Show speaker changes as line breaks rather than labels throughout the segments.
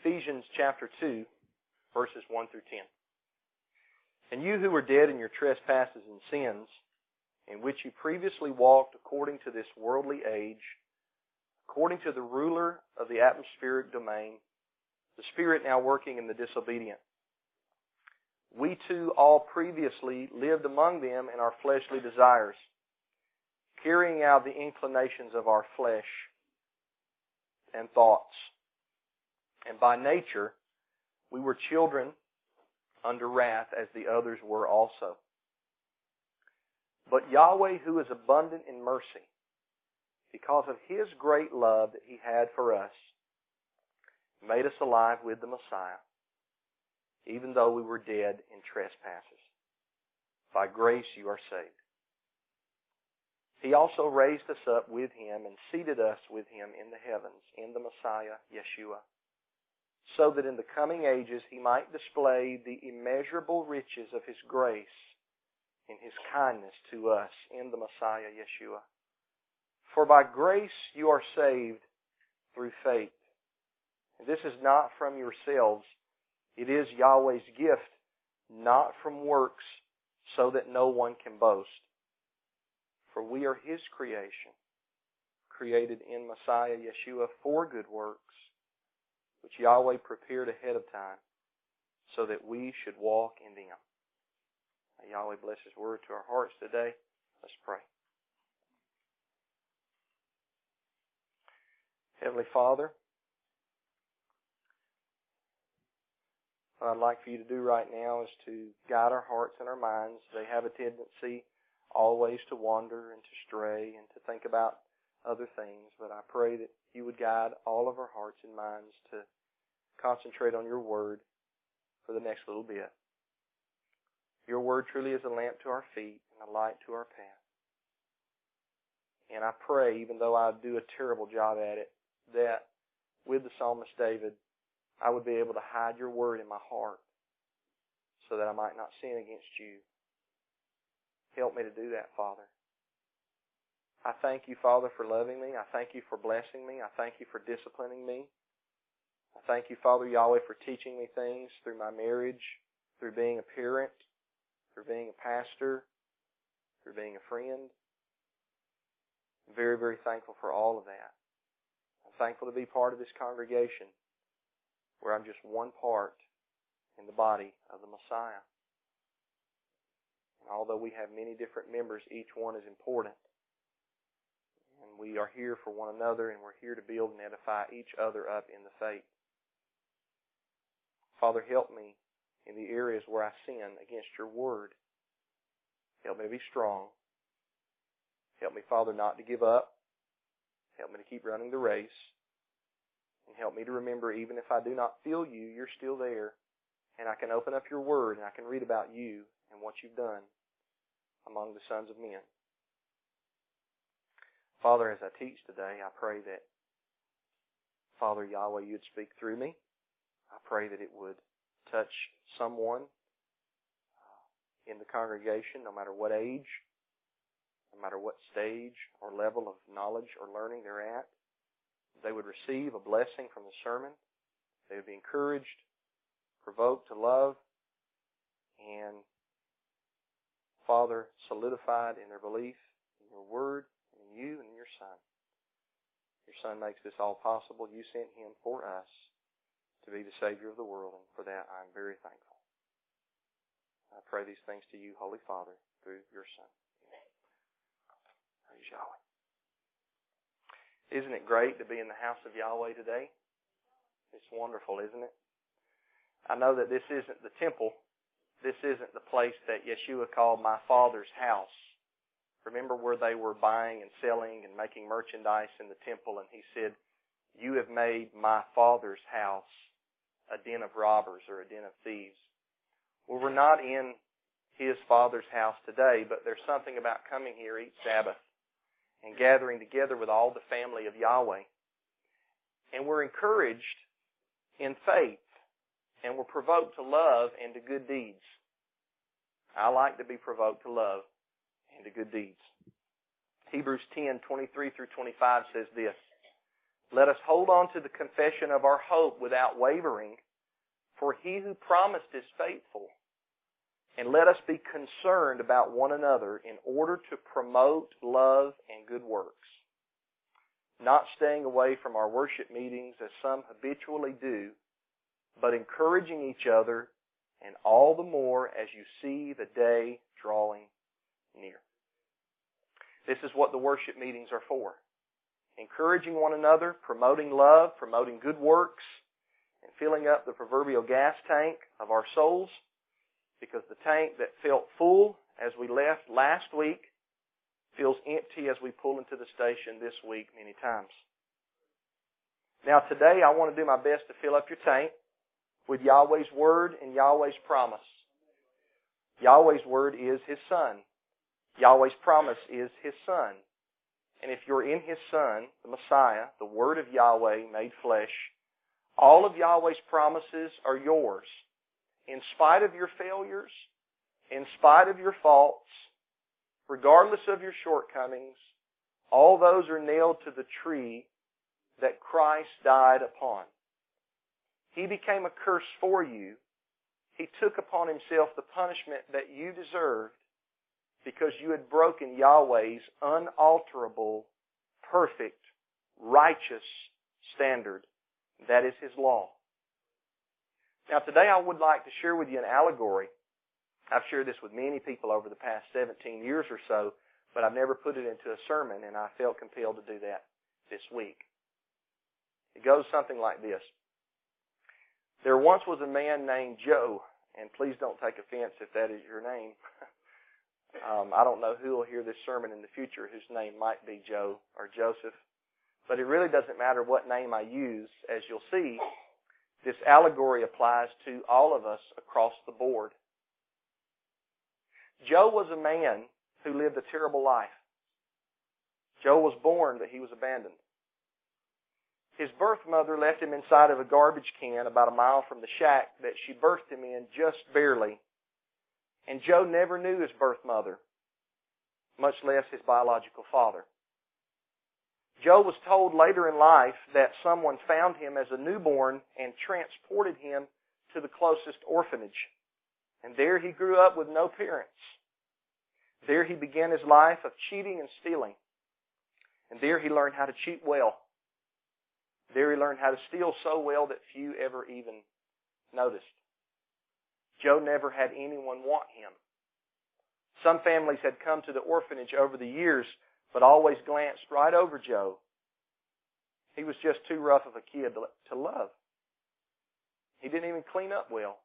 Ephesians chapter 2, verses 1 through 10. And you who were dead in your trespasses and sins, in which you previously walked according to this worldly age, according to the ruler of the atmospheric domain, the spirit now working in the disobedient. We too all previously lived among them in our fleshly desires, carrying out the inclinations of our flesh and thoughts. And by nature, we were children under wrath as the others were also. But Yahweh, who is abundant in mercy, because of His great love that He had for us, made us alive with the Messiah, even though we were dead in trespasses. By grace you are saved. He also raised us up with Him and seated us with Him in the heavens, in the Messiah, Yeshua, so that in the coming ages He might display the immeasurable riches of His grace in His kindness to us in the Messiah, Yeshua. For by grace you are saved through faith. And this is not from yourselves. It is Yahweh's gift, not from works, so that no one can boast. For we are His creation, created in Messiah Yeshua for good works, which Yahweh prepared ahead of time, so that we should walk in them. May Yahweh bless His word to our hearts today. Let's pray. Heavenly Father, what I'd like for you to do right now is to guide our hearts and our minds. They have a tendency always to wander and to stray and to think about other things, but I pray that you would guide all of our hearts and minds to concentrate on your word for the next little bit. Your word truly is a lamp to our feet and a light to our path. And I pray, even though I do a terrible job at it, that with the psalmist David, I would be able to hide your word in my heart so that I might not sin against you. Help me to do that, Father. I thank you, Father, for loving me. I thank you for blessing me. I thank you for disciplining me. I thank you, Father Yahweh, for teaching me things through my marriage, through being a parent, through being a pastor, through being a friend. I'm very, very thankful for all of that. I'm thankful to be part of this congregation where I'm just one part in the body of the Messiah. And although we have many different members, each one is important. And we are here for one another and we're here to build and edify each other up in the faith. Father, help me in the areas where I sin against your word. Help me to be strong. Help me, Father, not to give up. Help me to keep running the race. And help me to remember, even if I do not feel you, you're still there. And I can open up your word and I can read about you and what you've done among the sons of men. Father, as I teach today, I pray that, Father Yahweh, you'd speak through me. I pray that it would touch someone uh, in the congregation, no matter what age, no matter what stage or level of knowledge or learning they're at. They would receive a blessing from the sermon. They would be encouraged, provoked to love, and Father, solidified in their belief in your word, you, and your Son. Your Son makes this all possible. You sent him for us to be the Savior of the world, and for that I am very thankful. I pray these things to you, Holy Father, through your Son. Amen. Praise Yahweh. Isn't it great to be in the house of Yahweh today? It's wonderful, isn't it? I know that this isn't the temple. This isn't the place that Yeshua called my Father's house. Remember where they were buying and selling and making merchandise in the temple, and he said, You have made my Father's house a den of robbers or a den of thieves. Well, we're not in his father's house today, but there's something about coming here each Sabbath and gathering together with all the family of Yahweh. And we're encouraged in faith and we're provoked to love and to good deeds. I like to be provoked to love and to good deeds. Hebrews 10, 23 through 25 says this, Let us hold on to the confession of our hope without wavering, for he who promised is faithful. And let us be concerned about one another in order to promote love and good works. Not staying away from our worship meetings as some habitually do, but encouraging each other and all the more as you see the day drawing near. This is what the worship meetings are for. Encouraging one another, promoting love, promoting good works, and filling up the proverbial gas tank of our souls because the tank that felt full as we left last week feels empty as we pull into the station this week many times. Now today I want to do my best to fill up your tank with Yahweh's Word and Yahweh's promise. Yahweh's Word is His Son. Yahweh's promise is His Son. And if you're in His Son, the Messiah, the Word of Yahweh made flesh, all of Yahweh's promises are yours. In spite of your failures, in spite of your faults, regardless of your shortcomings, all those are nailed to the tree that Christ died upon. He became a curse for you. He took upon himself the punishment that you deserved because you had broken Yahweh's unalterable, perfect, righteous standard. That is His law. Now today I would like to share with you an allegory. I've shared this with many people over the past 17 years or so, but I've never put it into a sermon and I felt compelled to do that this week. It goes something like this. There once was a man named Joe, and please don't take offense if that is your name. um, I don't know who will hear this sermon in the future whose name might be Joe or Joseph, but it really doesn't matter what name I use. As you'll see, this allegory applies to all of us across the board. Joe was a man who lived a terrible life. Joe was born, but he was abandoned. His birth mother left him inside of a garbage can about a mile from the shack that she birthed him in just barely. And Joe never knew his birth mother, much less his biological father. Joe was told later in life that someone found him as a newborn and transported him to the closest orphanage. And there he grew up with no parents. There he began his life of cheating and stealing. And there he learned how to cheat well. There he learned how to steal so well that few ever even noticed. Joe never had anyone want him. Some families had come to the orphanage over the years, but always glanced right over Joe. He was just too rough of a kid to love. He didn't even clean up well.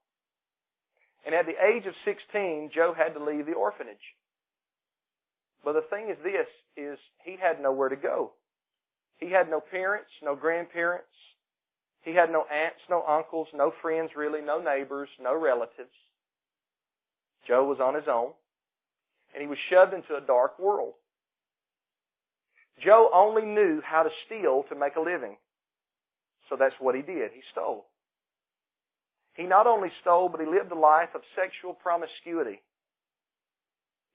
And at the age of 16, Joe had to leave the orphanage. But the thing is this, is he had nowhere to go. He had no parents, no grandparents. He had no aunts, no uncles, no friends really, no neighbors, no relatives. Joe was on his own. And he was shoved into a dark world. Joe only knew how to steal to make a living. So that's what he did. He stole. He not only stole, but he lived a life of sexual promiscuity.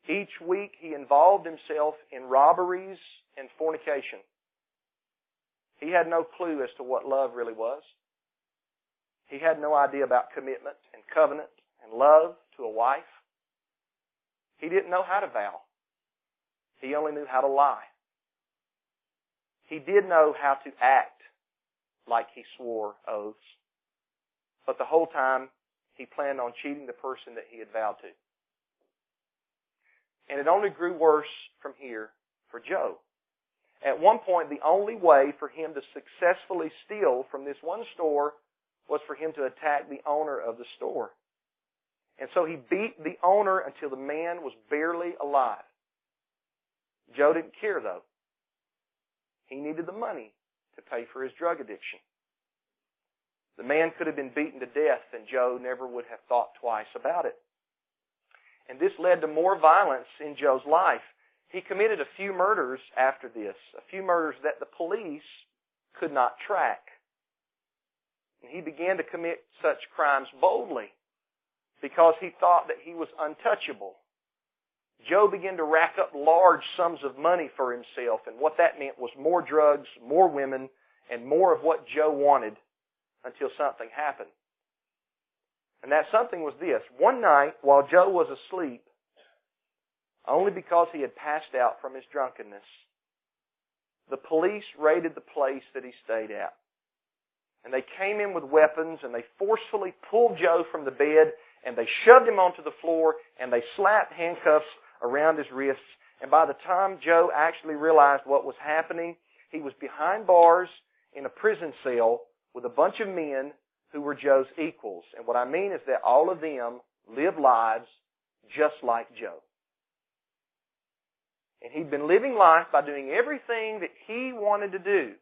Each week he involved himself in robberies and fornication. He had no clue as to what love really was. He had no idea about commitment and covenant and love to a wife. He didn't know how to vow. He only knew how to lie. He did know how to act like he swore oaths. But the whole time, he planned on cheating the person that he had vowed to. And it only grew worse from here for Joe. At one point, the only way for him to successfully steal from this one store was for him to attack the owner of the store. And so he beat the owner until the man was barely alive. Joe didn't care though. He needed the money to pay for his drug addiction. The man could have been beaten to death and Joe never would have thought twice about it. And this led to more violence in Joe's life. He committed a few murders after this, a few murders that the police could not track. And he began to commit such crimes boldly because he thought that he was untouchable. Joe began to rack up large sums of money for himself, and what that meant was more drugs, more women, and more of what Joe wanted until something happened. And that something was this. One night, while Joe was asleep, only because he had passed out from his drunkenness, the police raided the place that he stayed at. And they came in with weapons and they forcefully pulled Joe from the bed and they shoved him onto the floor and they slapped handcuffs around his wrists. And by the time Joe actually realized what was happening, he was behind bars in a prison cell with a bunch of men who were Joe's equals. And what I mean is that all of them lived lives just like Joe. And he'd been living life by doing everything that he wanted to do.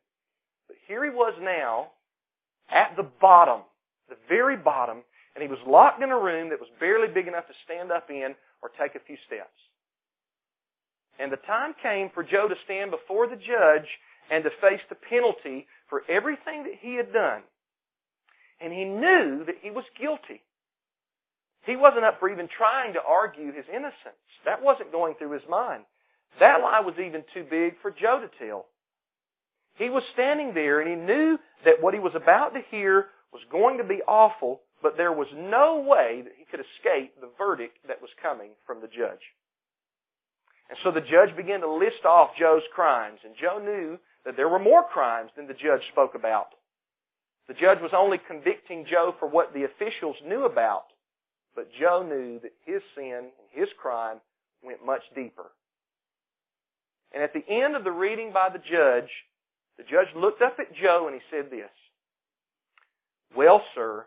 But here he was now at the bottom, the very bottom, and he was locked in a room that was barely big enough to stand up in or take a few steps. And the time came for Joe to stand before the judge and to face the penalty for everything that he had done. And he knew that he was guilty. He wasn't up for even trying to argue his innocence. That wasn't going through his mind. That lie was even too big for Joe to tell. He was standing there and he knew that what he was about to hear was going to be awful, but there was no way that he could escape the verdict that was coming from the judge. And so the judge began to list off Joe's crimes, and Joe knew that there were more crimes than the judge spoke about. The judge was only convicting Joe for what the officials knew about, but Joe knew that his sin and his crime went much deeper. And at the end of the reading by the judge, the judge looked up at Joe and he said this, Well, sir,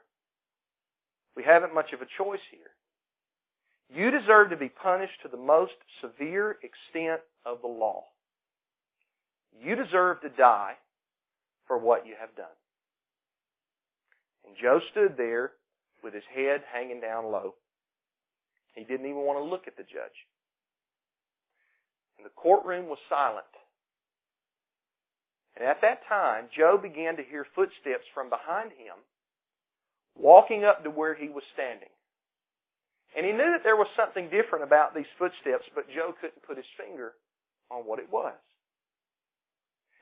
we haven't much of a choice here. You deserve to be punished to the most severe extent of the law. You deserve to die for what you have done. And Joe stood there with his head hanging down low. He didn't even want to look at the judge. And the courtroom was silent. And at that time, Joe began to hear footsteps from behind him, walking up to where he was standing. And he knew that there was something different about these footsteps, but Joe couldn't put his finger on what it was.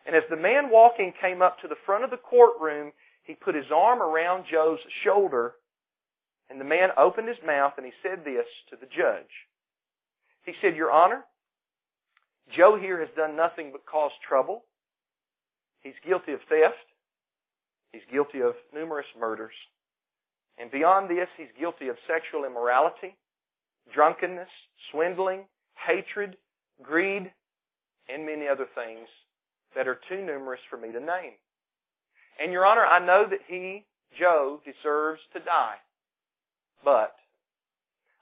And as the man walking came up to the front of the courtroom, he put his arm around Joe's shoulder, and the man opened his mouth and he said this to the judge. He said, Your Honor, Joe here has done nothing but cause trouble. He's guilty of theft. He's guilty of numerous murders. And beyond this, he's guilty of sexual immorality, drunkenness, swindling, hatred, greed, and many other things that are too numerous for me to name. And Your Honor, I know that he, Joe, deserves to die. But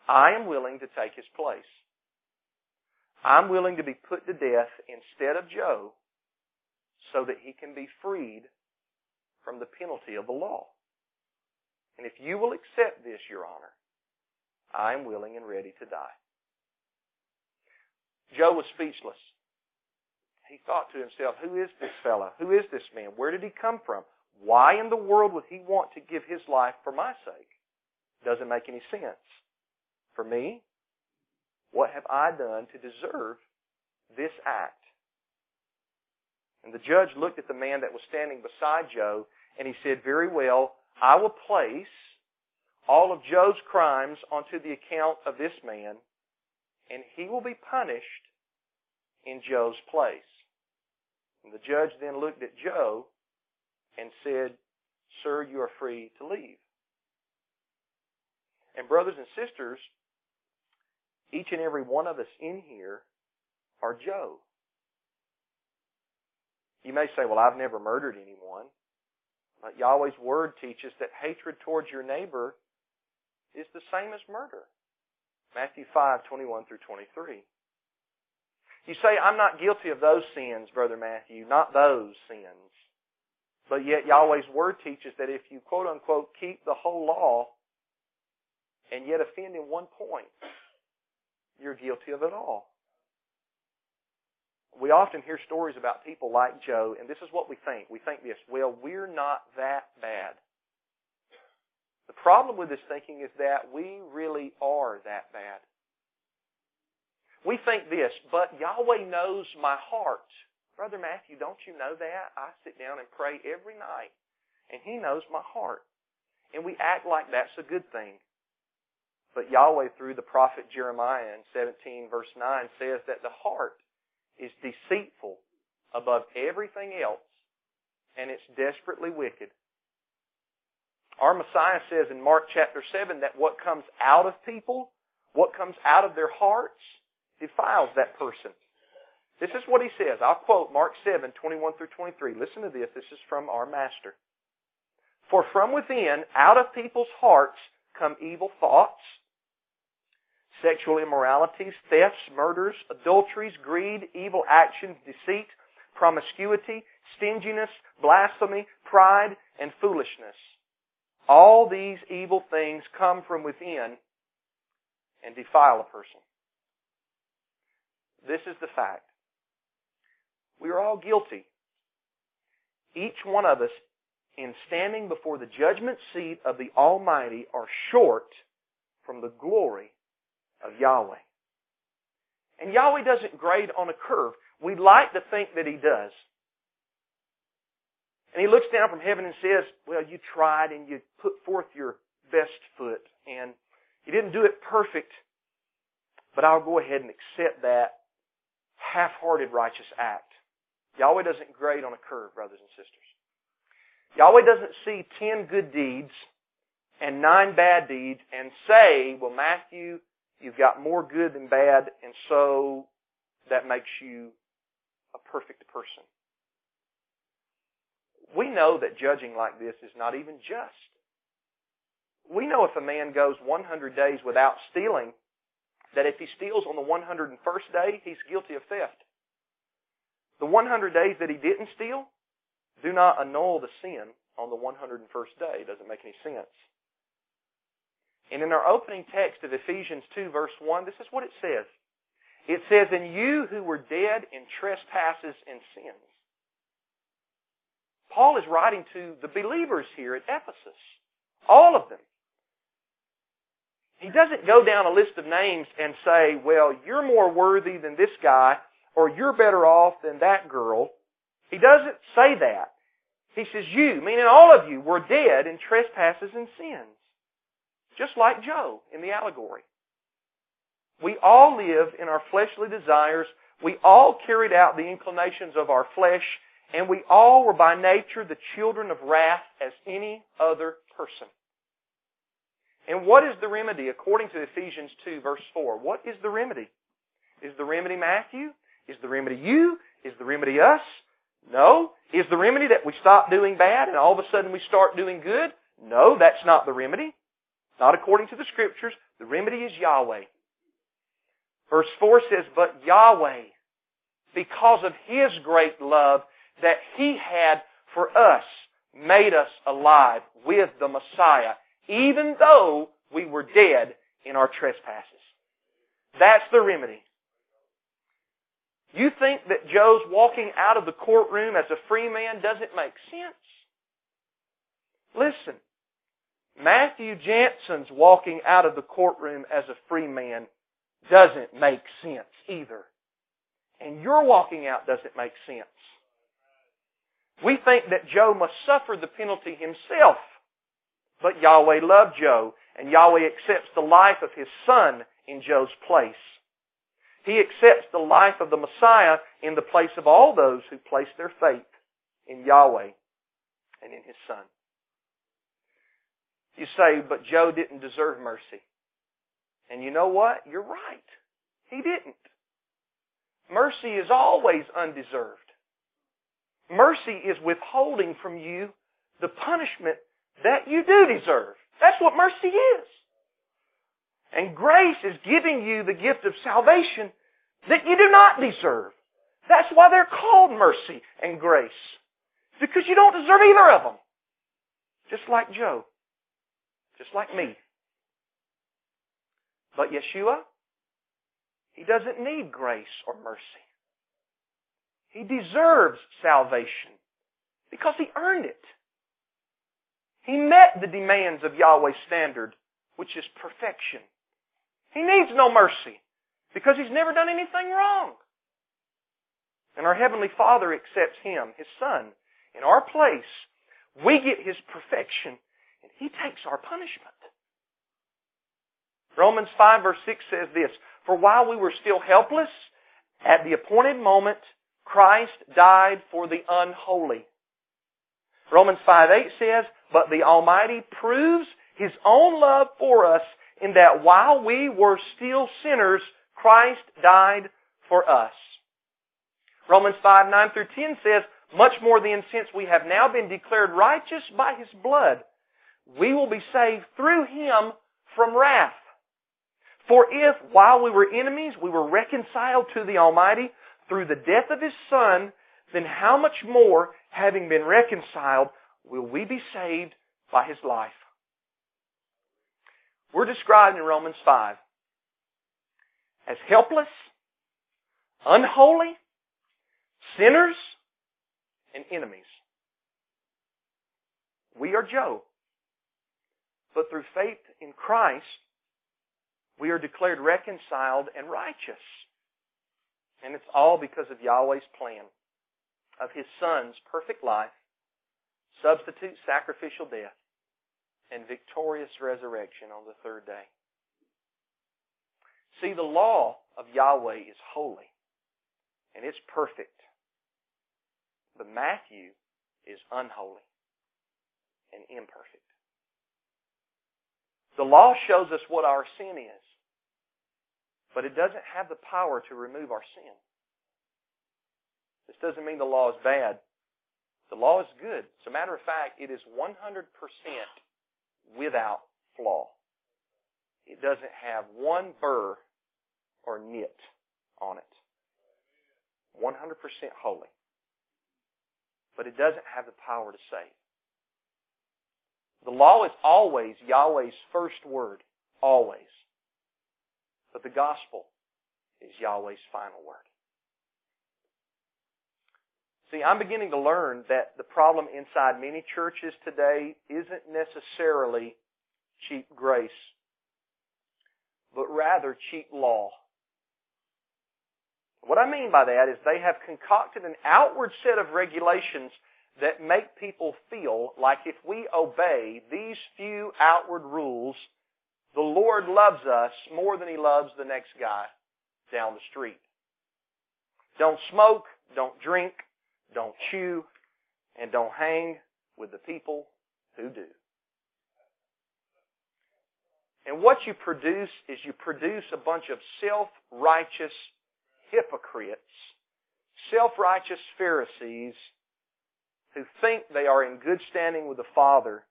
I am willing to take his place. I'm willing to be put to death instead of Joe so that he can be freed from the penalty of the law. And if you will accept this, Your Honor, I am willing and ready to die. Joe was speechless he thought to himself, who is this fellow? Who is this man? Where did he come from? Why in the world would he want to give his life for my sake? Doesn't make any sense. For me, what have I done to deserve this act? And the judge looked at the man that was standing beside Joe and he said, very well, I will place all of Joe's crimes onto the account of this man and he will be punished in Joe's place. And the judge then looked at Joe and said, Sir, you are free to leave. And brothers and sisters, each and every one of us in here are Joe. You may say, well, I've never murdered anyone. But Yahweh's word teaches that hatred towards your neighbor is the same as murder. Matthew 5, 21 through 23. You say, I'm not guilty of those sins, Brother Matthew, not those sins. But yet Yahweh's Word teaches that if you quote unquote keep the whole law and yet offend in one point, you're guilty of it all. We often hear stories about people like Joe, and this is what we think. We think this, well, we're not that bad. The problem with this thinking is that we really are that bad. We think this, but Yahweh knows my heart. Brother Matthew, don't you know that? I sit down and pray every night, and He knows my heart. And we act like that's a good thing. But Yahweh, through the prophet Jeremiah in 17 verse 9, says that the heart is deceitful above everything else, and it's desperately wicked. Our Messiah says in Mark chapter 7 that what comes out of people, what comes out of their hearts, defiles that person. This is what he says. I'll quote Mark 7, 21 through 23. Listen to this. This is from our Master. For from within, out of people's hearts, come evil thoughts, sexual immoralities, thefts, murders, adulteries, greed, evil actions, deceit, promiscuity, stinginess, blasphemy, pride, and foolishness. All these evil things come from within and defile a person. This is the fact. We are all guilty. Each one of us, in standing before the judgment seat of the Almighty, are short from the glory of Yahweh. And Yahweh doesn't grade on a curve. We'd like to think that He does. And He looks down from heaven and says, well, you tried and you put forth your best foot and you didn't do it perfect, but I'll go ahead and accept that half-hearted righteous act. Yahweh doesn't grade on a curve, brothers and sisters. Yahweh doesn't see ten good deeds and nine bad deeds and say, well, Matthew, you've got more good than bad, and so that makes you a perfect person. We know that judging like this is not even just. We know if a man goes 100 days without stealing, that if he steals on the 101st day, he's guilty of theft. The 100 days that he didn't steal do not annul the sin on the 101st day. It doesn't make any sense. And in our opening text of Ephesians 2 verse 1, this is what it says. It says, And you who were dead in trespasses and sins. Paul is writing to the believers here at Ephesus. All of them. He doesn't go down a list of names and say, well, you're more worthy than this guy, or you're better off than that girl. He doesn't say that. He says you, meaning all of you, were dead in trespasses and sins. Just like Joe in the allegory. We all live in our fleshly desires. We all carried out the inclinations of our flesh, and we all were by nature the children of wrath as any other person. And what is the remedy according to Ephesians 2 verse 4? What is the remedy? Is the remedy Matthew? Is the remedy you? Is the remedy us? No. Is the remedy that we stop doing bad and all of a sudden we start doing good? No, that's not the remedy. Not according to the scriptures. The remedy is Yahweh. Verse 4 says, But Yahweh, because of His great love that He had for us, made us alive with the Messiah, even though we were dead in our trespasses. That's the remedy. You think that Joe's walking out of the courtroom as a free man doesn't make sense? Listen, Matthew Jansen's walking out of the courtroom as a free man doesn't make sense either. And your walking out doesn't make sense. We think that Joe must suffer the penalty himself. But Yahweh loved Joe, and Yahweh accepts the life of his son in Joe's place. He accepts the life of the Messiah in the place of all those who place their faith in Yahweh and in his son. You say, but Joe didn't deserve mercy. And you know what? You're right. He didn't. Mercy is always undeserved. Mercy is withholding from you the punishment that you do deserve. That's what mercy is. And grace is giving you the gift of salvation that you do not deserve. That's why they're called mercy and grace. because you don't deserve either of them. Just like Joe. Just like me. But Yeshua, He doesn't need grace or mercy. He deserves salvation because He earned it. He met the demands of Yahweh's standard, which is perfection. He needs no mercy because He's never done anything wrong. And our Heavenly Father accepts Him, His Son, in our place. We get His perfection, He takes our punishment. Romans 5 verse 6 says this, For while we were still helpless, at the appointed moment, Christ died for the unholy. Romans 5 8 says, But the Almighty proves His own love for us in that while we were still sinners, Christ died for us. Romans 5 9 through 10 says, Much more than since we have now been declared righteous by His blood, we will be saved through Him from wrath. For if, while we were enemies, we were reconciled to the Almighty through the death of His Son, then how much more, having been reconciled, will we be saved by His life? We're described in Romans 5 as helpless, unholy, sinners, and enemies. We are Joe. But through faith in Christ, we are declared reconciled and righteous. And it's all because of Yahweh's plan of His Son's perfect life, substitute sacrificial death, and victorious resurrection on the third day. See, the law of Yahweh is holy, and it's perfect. But Matthew is unholy and imperfect. The law shows us what our sin is, but it doesn't have the power to remove our sin. This doesn't mean the law is bad. The law is good. As a matter of fact, it is 100% without flaw. It doesn't have one burr or nit on it. 100% holy. But it doesn't have the power to save. The law is always Yahweh's first word. Always. But the gospel is Yahweh's final word. See, I'm beginning to learn that the problem inside many churches today isn't necessarily cheap grace, but rather cheap law. What I mean by that is they have concocted an outward set of regulations that make people feel like if we obey these few outward rules, the Lord loves us more than He loves the next guy down the street. Don't smoke, don't drink, don't chew, and don't hang with the people who do. And what you produce is you produce a bunch of self-righteous hypocrites, self-righteous Pharisees who think they are in good standing with the Father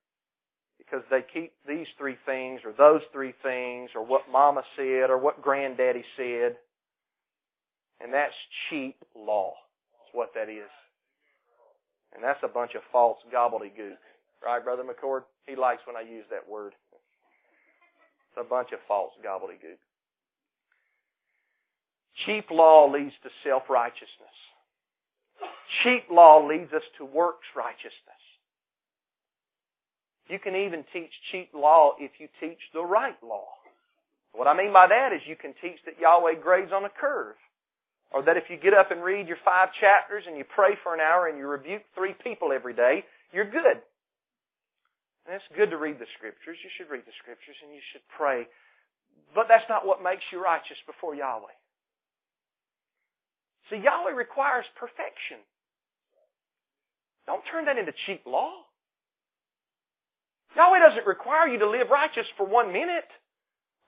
because they keep these three things or those three things or what mama said or what granddaddy said. And that's cheap law. That's what that is. And that's a bunch of false gobbledygook. Right, Brother McCord? He likes when I use that word. It's a bunch of false gobbledygook. Cheap law leads to self-righteousness. Cheap law leads us to works righteousness. You can even teach cheap law if you teach the right law. What I mean by that is you can teach that Yahweh grades on a curve. Or that if you get up and read your five chapters and you pray for an hour and you rebuke three people every day, you're good. And it's good to read the scriptures. You should read the scriptures and you should pray. But that's not what makes you righteous before Yahweh. See, Yahweh requires perfection. Don't turn that into cheap law. Yahweh doesn't require you to live righteous for one minute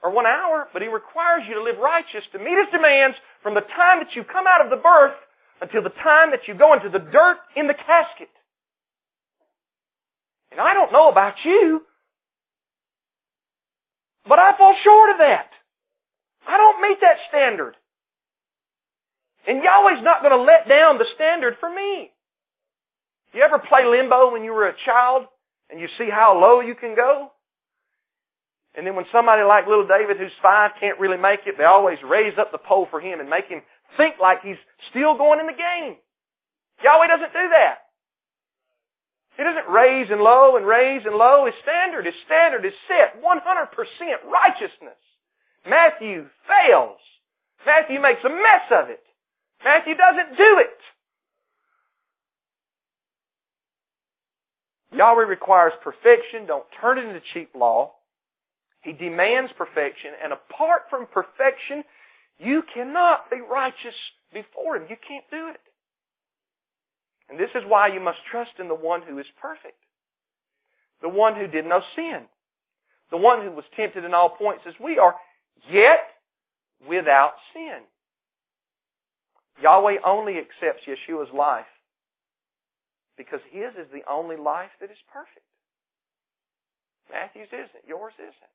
or one hour, but He requires you to live righteous to meet His demands from the time that you come out of the birth until the time that you go into the dirt in the casket. And I don't know about you, but I fall short of that. I don't meet that standard. And Yahweh's not going to let down the standard for me. You ever play limbo when you were a child and you see how low you can go? And then when somebody like little David who's five can't really make it, they always raise up the pole for him and make him think like he's still going in the game. Yahweh doesn't do that. He doesn't raise and low and raise and low. His standard, his standard is set 100% righteousness. Matthew fails. Matthew makes a mess of it. Matthew doesn't do it. Yahweh requires perfection. Don't turn it into cheap law. He demands perfection, and apart from perfection, you cannot be righteous before Him. You can't do it. And this is why you must trust in the one who is perfect. The one who did no sin. The one who was tempted in all points as we are, yet without sin. Yahweh only accepts Yeshua's life because His is the only life that is perfect. Matthew's isn't. Yours isn't.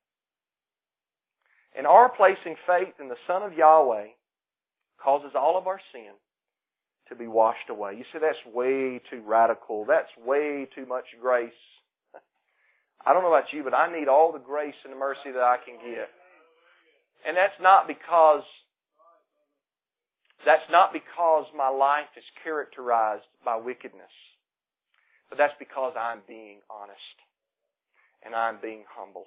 And our placing faith in the Son of Yahweh causes all of our sin to be washed away. You say that's way too radical. That's way too much grace. I don't know about you, but I need all the grace and the mercy that I can get. And that's not because that's not because my life is characterized by wickedness. But that's because I'm being honest. And I'm being humble.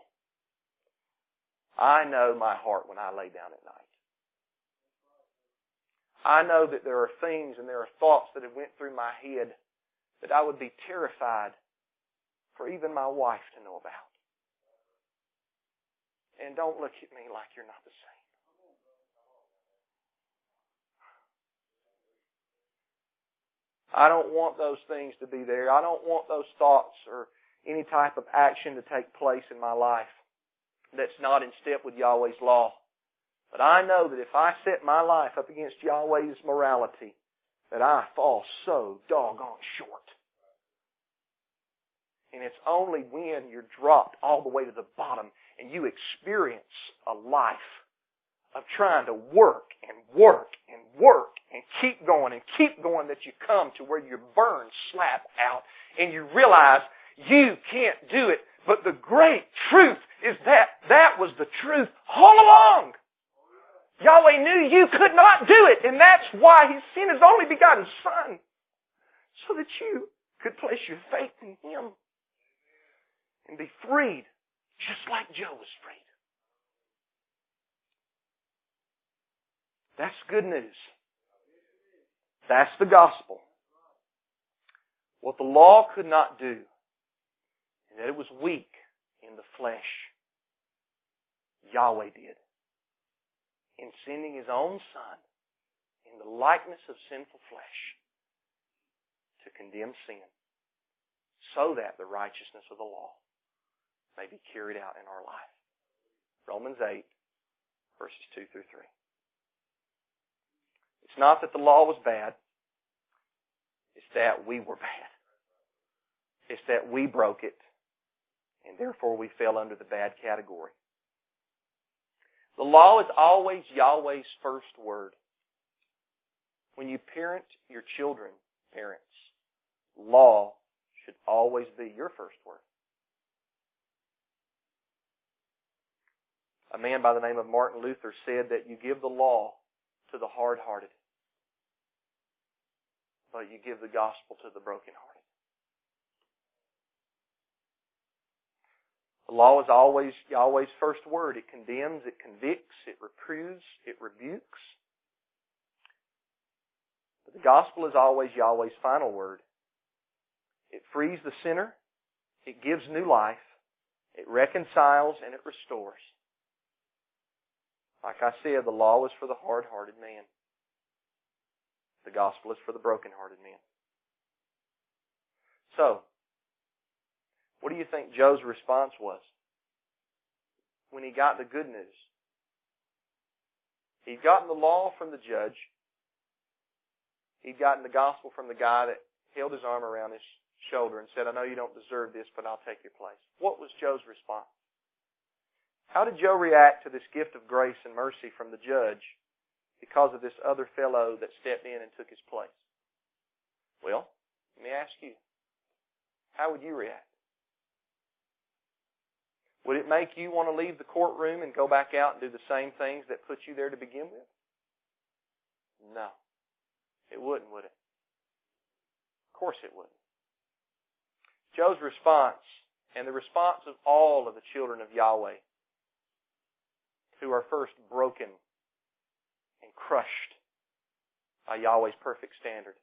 I know my heart when I lay down at night. I know that there are things and there are thoughts that have went through my head that I would be terrified for even my wife to know about. And don't look at me like you're not the same. I don't want those things to be there. I don't want those thoughts or any type of action to take place in my life that's not in step with Yahweh's law. But I know that if I set my life up against Yahweh's morality, that I fall so doggone short. And it's only when you're dropped all the way to the bottom and you experience a life of trying to work and work and work and keep going and keep going that you come to where your burns slap out and you realize you can't do it. But the great truth is that that was the truth all along. Yahweh knew you could not do it, and that's why He sent His only begotten Son, so that you could place your faith in Him and be freed, just like Joe was freed. That's good news. That's the gospel. What the law could not do, and that it was weak in the flesh, Yahweh did. In sending His own Son in the likeness of sinful flesh to condemn sin so that the righteousness of the law may be carried out in our life. Romans 8, verses 2 through 3. It's not that the law was bad. It's that we were bad. It's that we broke it, and therefore we fell under the bad category. The law is always Yahweh's first word. When you parent your children, parents, law should always be your first word. A man by the name of Martin Luther said that you give the law to the hard-hearted, but you give the gospel to the broken-hearted. The law is always Yahweh's first word. It condemns, it convicts, it reproves, it rebukes. But the gospel is always Yahweh's final word. It frees the sinner, it gives new life, it reconciles, and it restores. Like I said, the law is for the hard-hearted man. The gospel is for the broken-hearted man. So, what do you think Joe's response was when he got the good news? He'd gotten the law from the judge. He'd gotten the gospel from the guy that held his arm around his shoulder and said, I know you don't deserve this, but I'll take your place. What was Joe's response? How did Joe react to this gift of grace and mercy from the judge because of this other fellow that stepped in and took his place? Well, let me ask you, how would you react? Would it make you want to leave the courtroom and go back out and do the same things that put you there to begin with? No. It wouldn't, would it? Of course it wouldn't. Joe's response and the response of all of the children of Yahweh who are first broken crushed by Yahweh's perfect standard.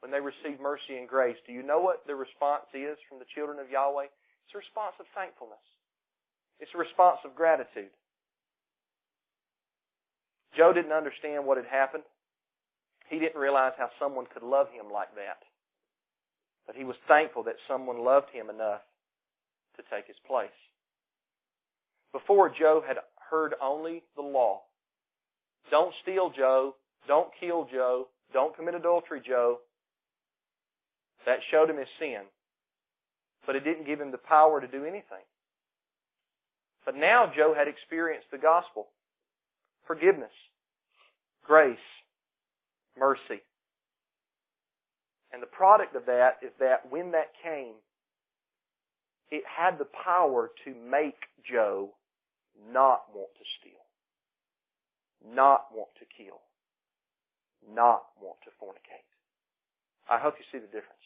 When they receive mercy and grace, do you know what the response is from the children of Yahweh? It's a response of thankfulness. It's a response of gratitude. Joe didn't understand what had happened. He didn't realize how someone could love him like that. But he was thankful that someone loved him enough to take his place. Before, Joe had heard only the law. Don't steal, Joe. Don't kill, Joe. Don't commit adultery, Joe. That showed him his sin. But it didn't give him the power to do anything. But now Joe had experienced the gospel. Forgiveness. Grace. Mercy. And the product of that is that when that came, it had the power to make Joe not want to steal, not want to kill, not want to fornicate. I hope you see the difference.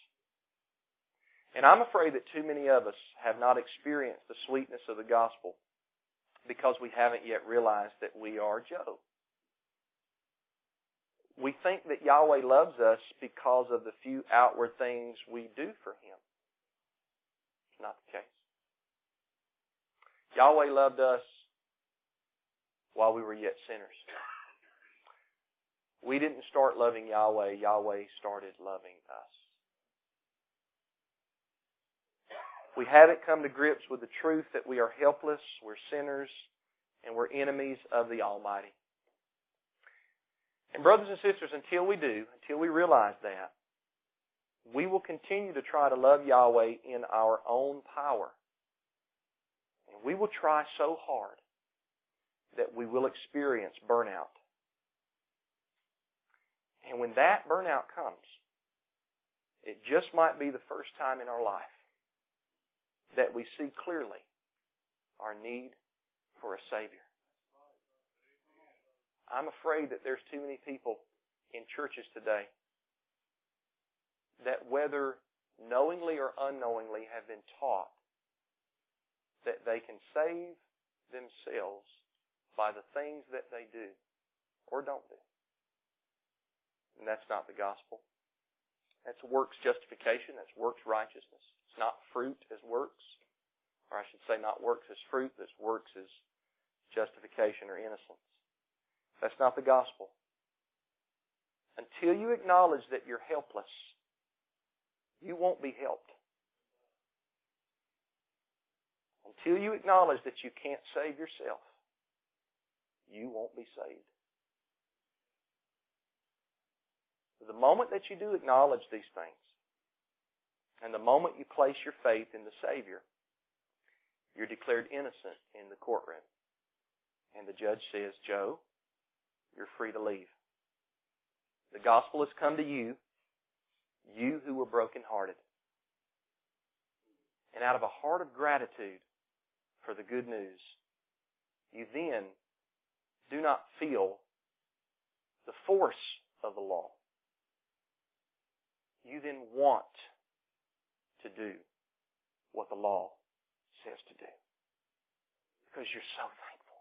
And I'm afraid that too many of us have not experienced the sweetness of the gospel because we haven't yet realized that we are Joe. We think that Yahweh loves us because of the few outward things we do for Him. It's not the case. Yahweh loved us while we were yet sinners. We didn't start loving Yahweh. Yahweh started loving us. We haven't come to grips with the truth that we are helpless, we're sinners, and we're enemies of the Almighty. And brothers and sisters, until we do, until we realize that, we will continue to try to love Yahweh in our own power. And we will try so hard that we will experience burnout. And when that burnout comes, it just might be the first time in our life that we see clearly our need for a Savior. I'm afraid that there's too many people in churches today that whether knowingly or unknowingly have been taught that they can save themselves by the things that they do or don't do. And that's not the gospel. That's works justification. That's works righteousness. It's not fruit as works. Or I should say not works as fruit. That's works as justification or innocence. That's not the gospel. Until you acknowledge that you're helpless, you won't be helped. Until you acknowledge that you can't save yourself, you won't be saved. The moment that you do acknowledge these things, and the moment you place your faith in the Savior, you're declared innocent in the courtroom. And the judge says, Joe, you're free to leave. The gospel has come to you, you who were brokenhearted. And out of a heart of gratitude for the good news, you then do not feel the force of the law. You then want to do what the law says to do. Because you're so thankful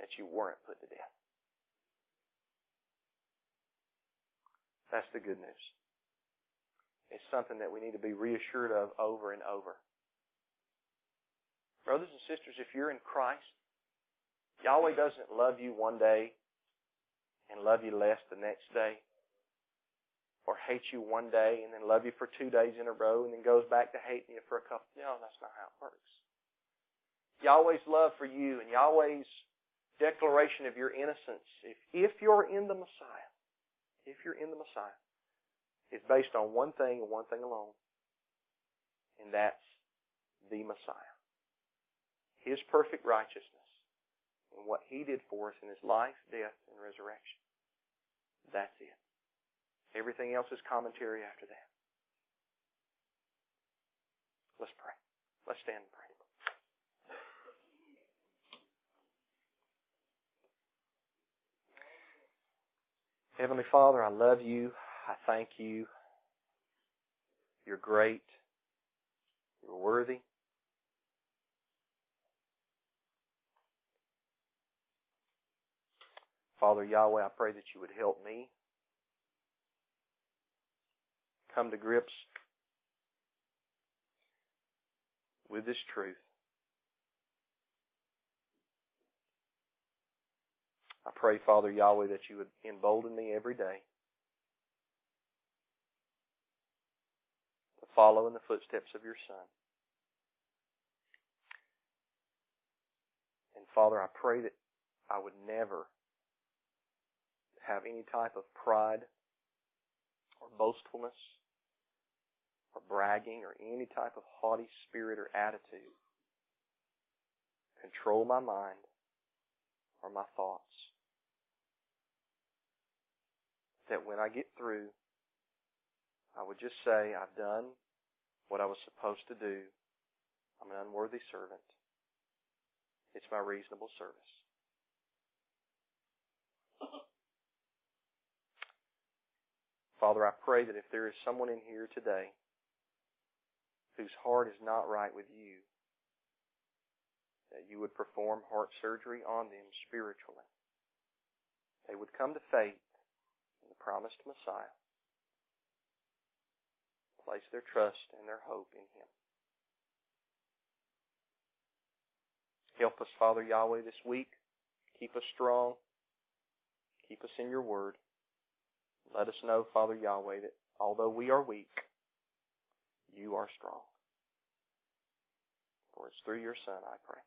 that you weren't put to death. That's the good news. It's something that we need to be reassured of over and over. Brothers and sisters, if you're in Christ, Yahweh doesn't love you one day and love you less the next day. Or hate you one day and then love you for two days in a row and then goes back to hating you for a couple. No, that's not how it works. Yahweh's love for you and Yahweh's declaration of your innocence, if, if you're in the Messiah, if you're in the Messiah, is based on one thing and one thing alone. And that's the Messiah. His perfect righteousness and what He did for us in His life, death, and resurrection. That's it. Everything else is commentary after that. Let's pray. Let's stand and pray. Heavenly Father, I love you. I thank you. You're great. You're worthy. Father Yahweh, I pray that you would help me come to grips with this truth. I pray, Father Yahweh, that you would embolden me every day to follow in the footsteps of your Son. And Father, I pray that I would never have any type of pride or boastfulness or bragging or any type of haughty spirit or attitude control my mind or my thoughts. That when I get through, I would just say, I've done what I was supposed to do. I'm an unworthy servant. It's my reasonable service. Father, I pray that if there is someone in here today whose heart is not right with you, that you would perform heart surgery on them spiritually. They would come to faith in the promised Messiah. Place their trust and their hope in Him. Help us, Father Yahweh, this week. Keep us strong. Keep us in your word. Let us know, Father Yahweh, that although we are weak, you are strong. For it's through your Son I pray.